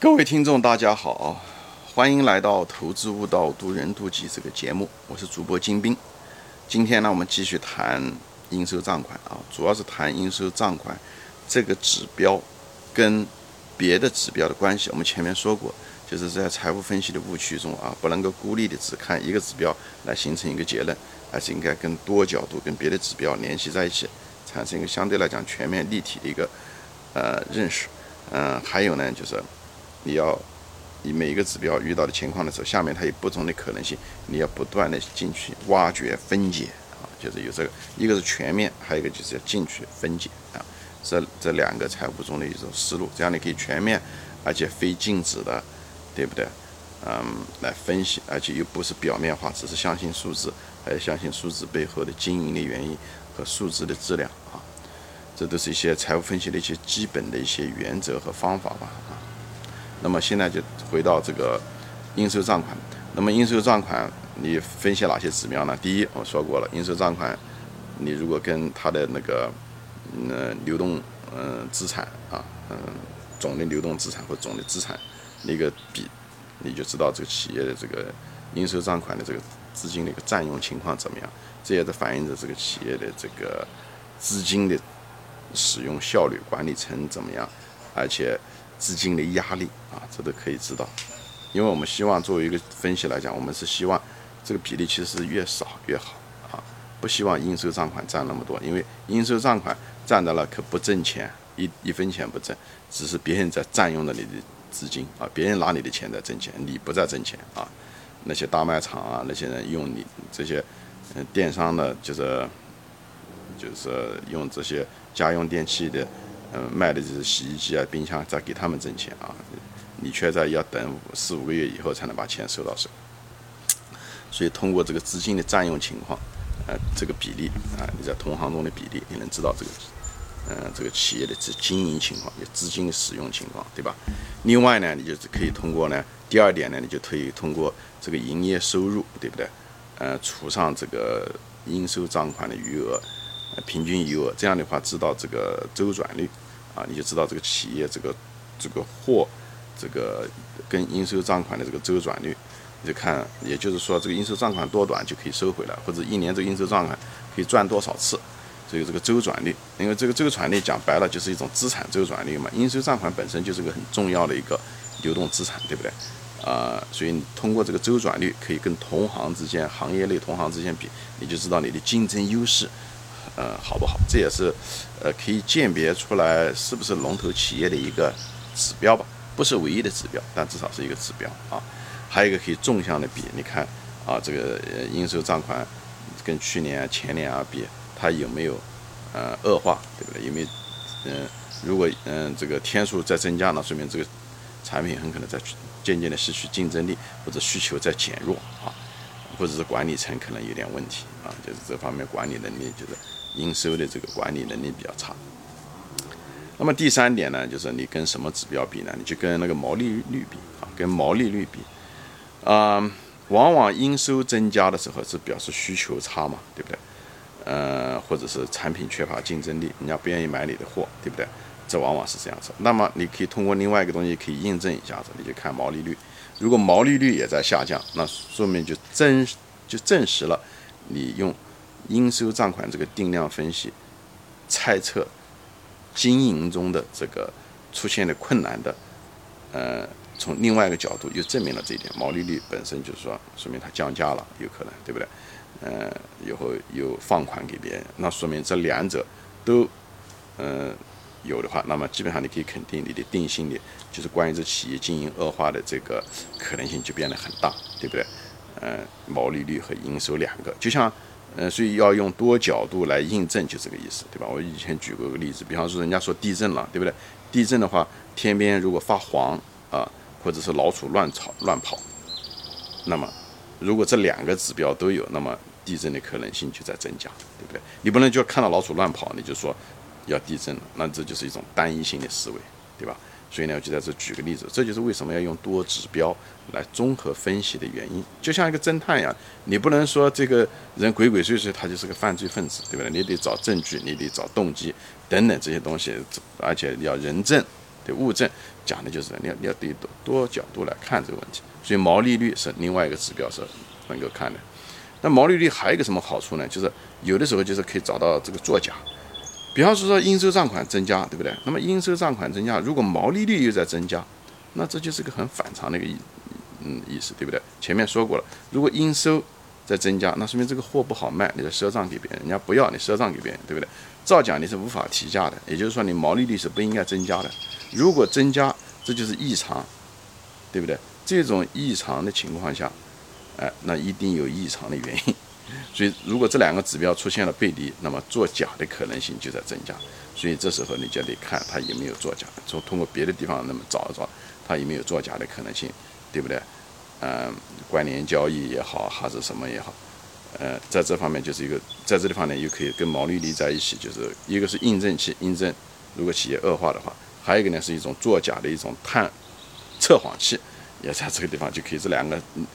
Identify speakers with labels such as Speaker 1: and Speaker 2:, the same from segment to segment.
Speaker 1: 各位听众，大家好，欢迎来到《投资悟道，渡人渡己》这个节目，我是主播金兵。今天呢，我们继续谈应收账款啊，主要是谈应收账款这个指标跟别的指标的关系。我们前面说过，就是在财务分析的误区中啊，不能够孤立的只看一个指标来形成一个结论，而是应该跟多角度跟别的指标联系在一起，产生一个相对来讲全面立体的一个呃认识。嗯，还有呢，就是。你要以每一个指标遇到的情况的时候，下面它有不同的可能性，你要不断的进去挖掘分解啊，就是有这个，一个是全面，还有一个就是要进去分解啊，这这两个财务中的一种思路，这样你可以全面而且非静止的，对不对？嗯，来分析，而且又不是表面化，只是相信数字，还要相信数字背后的经营的原因和数字的质量啊，这都是一些财务分析的一些基本的一些原则和方法吧啊。那么现在就回到这个应收账款。那么应收账款你分析哪些指标呢？第一，我说过了，应收账款你如果跟它的那个嗯流动嗯资产啊嗯总的流动资产或总的资产那个比，你就知道这个企业的这个应收账款的这个资金的一个占用情况怎么样。这也是反映着这个企业的这个资金的使用效率、管理层怎么样，而且。资金的压力啊，这都可以知道，因为我们希望作为一个分析来讲，我们是希望这个比例其实越少越好啊，不希望应收账款占那么多，因为应收账款占到了可不挣钱，一一分钱不挣，只是别人在占用了你的资金啊，别人拿你的钱在挣钱，你不在挣钱啊，那些大卖场啊，那些人用你这些嗯电商的，就是就是用这些家用电器的。嗯，卖的就是洗衣机啊、冰箱，再给他们挣钱啊，你却在要等四五个月以后才能把钱收到手。所以通过这个资金的占用情况，呃，这个比例啊，你在同行中的比例，你能知道这个，嗯，这个企业的这经营情况、资金使用情况，对吧？另外呢，你就是可以通过呢，第二点呢，你就可以通过这个营业收入，对不对？呃，除上这个应收账款的余额。平均余额，这样的话知道这个周转率，啊，你就知道这个企业这个这个货，这个跟应收账款的这个周转率，你就看，也就是说这个应收账款多短就可以收回来，或者一年这个应收账款可以赚多少次，所以这个周转率，因为这个周转率讲白了就是一种资产周转率嘛，应收账款本身就是个很重要的一个流动资产，对不对？啊，所以通过这个周转率可以跟同行之间、行业内同行之间比，你就知道你的竞争优势。呃，好不好？这也是，呃，可以鉴别出来是不是龙头企业的一个指标吧，不是唯一的指标，但至少是一个指标啊。还有一个可以纵向的比，你看啊，这个应收账款跟去年、前年啊比，它有没有呃恶化，对不对？有没有嗯，如果嗯这个天数在增加，那说明这个产品很可能在渐渐的失去竞争力，或者需求在减弱啊，或者是管理层可能有点问题啊，就是这方面管理能力就是。应收的这个管理能力比较差。那么第三点呢，就是你跟什么指标比呢？你就跟那个毛利率比啊，跟毛利率比。啊，往往应收增加的时候是表示需求差嘛，对不对？呃，或者是产品缺乏竞争力，人家不愿意买你的货，对不对？这往往是这样子。那么你可以通过另外一个东西可以印证一下子，你就看毛利率。如果毛利率也在下降，那说明就证就证实了你用。应收账款这个定量分析，猜测经营中的这个出现的困难的，呃，从另外一个角度又证明了这一点，毛利率本身就是说，说明它降价了，有可能，对不对？呃，以后又放款给别人，那说明这两者都，呃，有的话，那么基本上你可以肯定，你的定性的，就是关于这企业经营恶化的这个可能性就变得很大，对不对？呃，毛利率和营收两个，就像。嗯，所以要用多角度来印证，就这个意思，对吧？我以前举过个例子，比方说人家说地震了，对不对？地震的话，天边如果发黄啊，或者是老鼠乱跑乱跑，那么如果这两个指标都有，那么地震的可能性就在增加，对不对？你不能就看到老鼠乱跑，你就说要地震了，那这就是一种单一性的思维，对吧？所以呢，我就在这举个例子，这就是为什么要用多指标来综合分析的原因。就像一个侦探一样，你不能说这个人鬼鬼祟祟，他就是个犯罪分子，对不对？你得找证据，你得找动机等等这些东西，而且要人证对物证讲的就是你要你要对多多角度来看这个问题。所以毛利率是另外一个指标是能够看的。那毛利率还有一个什么好处呢？就是有的时候就是可以找到这个作假。比方说说应收账款增加，对不对？那么应收账款增加，如果毛利率又在增加，那这就是个很反常的一个意，嗯，意思，对不对？前面说过了，如果应收在增加，那说明这个货不好卖，你的赊账给别人，人家不要你赊账给别人，对不对？造假你是无法提价的，也就是说你毛利率是不应该增加的。如果增加，这就是异常，对不对？这种异常的情况下，哎，那一定有异常的原因。所以，如果这两个指标出现了背离，那么作假的可能性就在增加。所以这时候你就得看它有没有作假，从通过别的地方那么找一找，它有没有作假的可能性，对不对？嗯，关联交易也好，还是什么也好，呃，在这方面就是一个，在这地方呢又可以跟毛利率在一起，就是一个是印证器，印证如果企业恶化的话，还有一个呢是一种作假的一种探测谎器，也在这个地方就可以这两个嗯。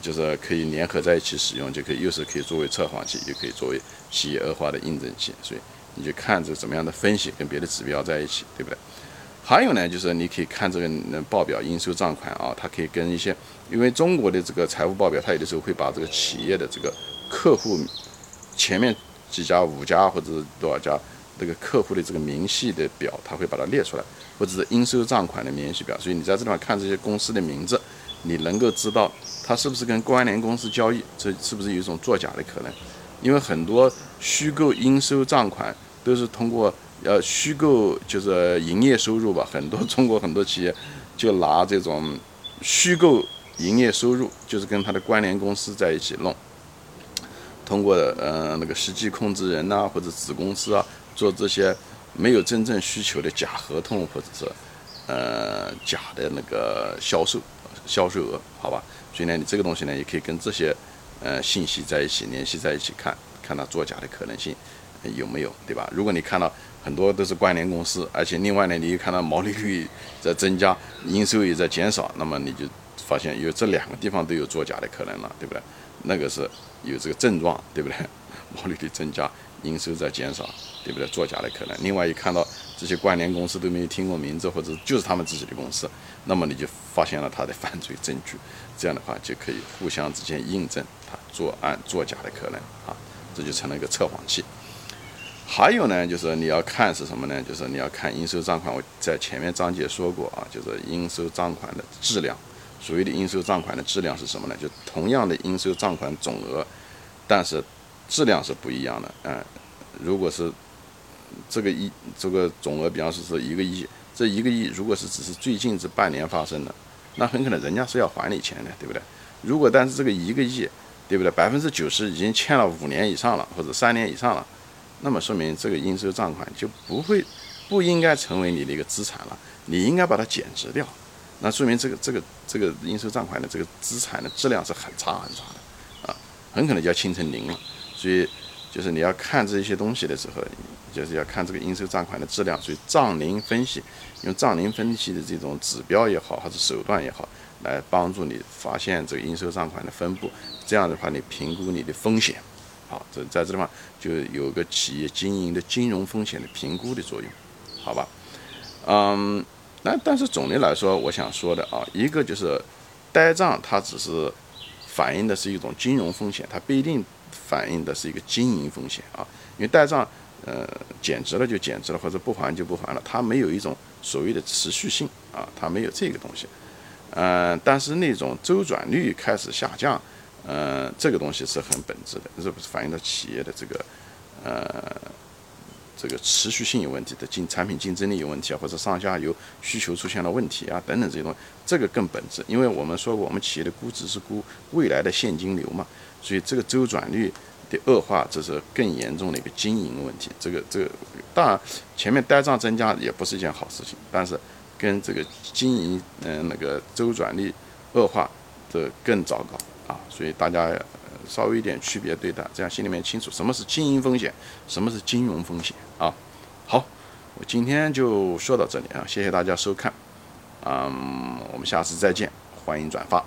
Speaker 1: 就是可以联合在一起使用，就可以又是可以作为测谎器，又可以作为企业恶化的印证器。所以你就看这怎么样的分析，跟别的指标在一起，对不对？还有呢，就是你可以看这个报表，应收账款啊，它可以跟一些，因为中国的这个财务报表，它有的时候会把这个企业的这个客户前面几家、五家或者是多少家这个客户的这个明细的表，它会把它列出来，或者是应收账款的明细表。所以你在这地方看这些公司的名字。你能够知道他是不是跟关联公司交易，这是不是有一种作假的可能？因为很多虚构应收账款都是通过呃虚构就是营业收入吧，很多中国很多企业就拿这种虚构营业收入，就是跟他的关联公司在一起弄，通过呃那个实际控制人呐或者子公司啊做这些没有真正需求的假合同或者是呃假的那个销售。销售额，好吧，所以呢，你这个东西呢，也可以跟这些呃信息在一起联系在一起看，看它作假的可能性有没有，对吧？如果你看到很多都是关联公司，而且另外呢，你又看到毛利率在增加，营收也在减少，那么你就发现有这两个地方都有作假的可能了，对不对？那个是有这个症状，对不对？毛利率增加，营收在减少，对不对？作假的可能。另外一看到这些关联公司都没有听过名字，或者就是他们自己的公司，那么你就发现了他的犯罪证据。这样的话就可以互相之间印证他作案作假的可能啊，这就成了一个测谎器。还有呢，就是你要看是什么呢？就是你要看应收账款。我在前面章节说过啊，就是应收账款的质量。所谓的应收账款的质量是什么呢？就同样的应收账款总额，但是质量是不一样的，嗯，如果是这个一这个总额，比方说是一个亿，这一个亿如果是只是最近这半年发生的，那很可能人家是要还你钱的，对不对？如果但是这个一个亿，对不对？百分之九十已经欠了五年以上了，或者三年以上了，那么说明这个应收账款就不会不应该成为你的一个资产了，你应该把它减值掉，那说明这个这个这个应收账款的这个资产的质量是很差很差的，啊，很可能就要清成零了。所以，就是你要看这些东西的时候，就是要看这个应收账款的质量。所以账龄分析，用账龄分析的这种指标也好，还是手段也好，来帮助你发现这个应收账款的分布。这样的话，你评估你的风险。好，这在这地方就有个企业经营的金融风险的评估的作用，好吧？嗯，那但是总的来说，我想说的啊，一个就是呆账，它只是反映的是一种金融风险，它不一定。反映的是一个经营风险啊，因为呆账，呃，减值了就减值了，或者不还就不还了，它没有一种所谓的持续性啊，它没有这个东西，嗯，但是那种周转率开始下降，呃，这个东西是很本质的，是不是反映到企业的这个，呃，这个持续性有问题的竞产品竞争力有问题啊，或者上下游需求出现了问题啊，等等这些东西，这个更本质，因为我们说过，我们企业的估值是估未来的现金流嘛。所以这个周转率的恶化，这是更严重的一个经营问题。这个这个当然前面呆账增加也不是一件好事情，但是跟这个经营嗯那个周转率恶化的更糟糕啊。所以大家稍微一点区别对待，这样心里面清楚什么是经营风险，什么是金融风险啊。好，我今天就说到这里啊，谢谢大家收看，嗯，我们下次再见，欢迎转发。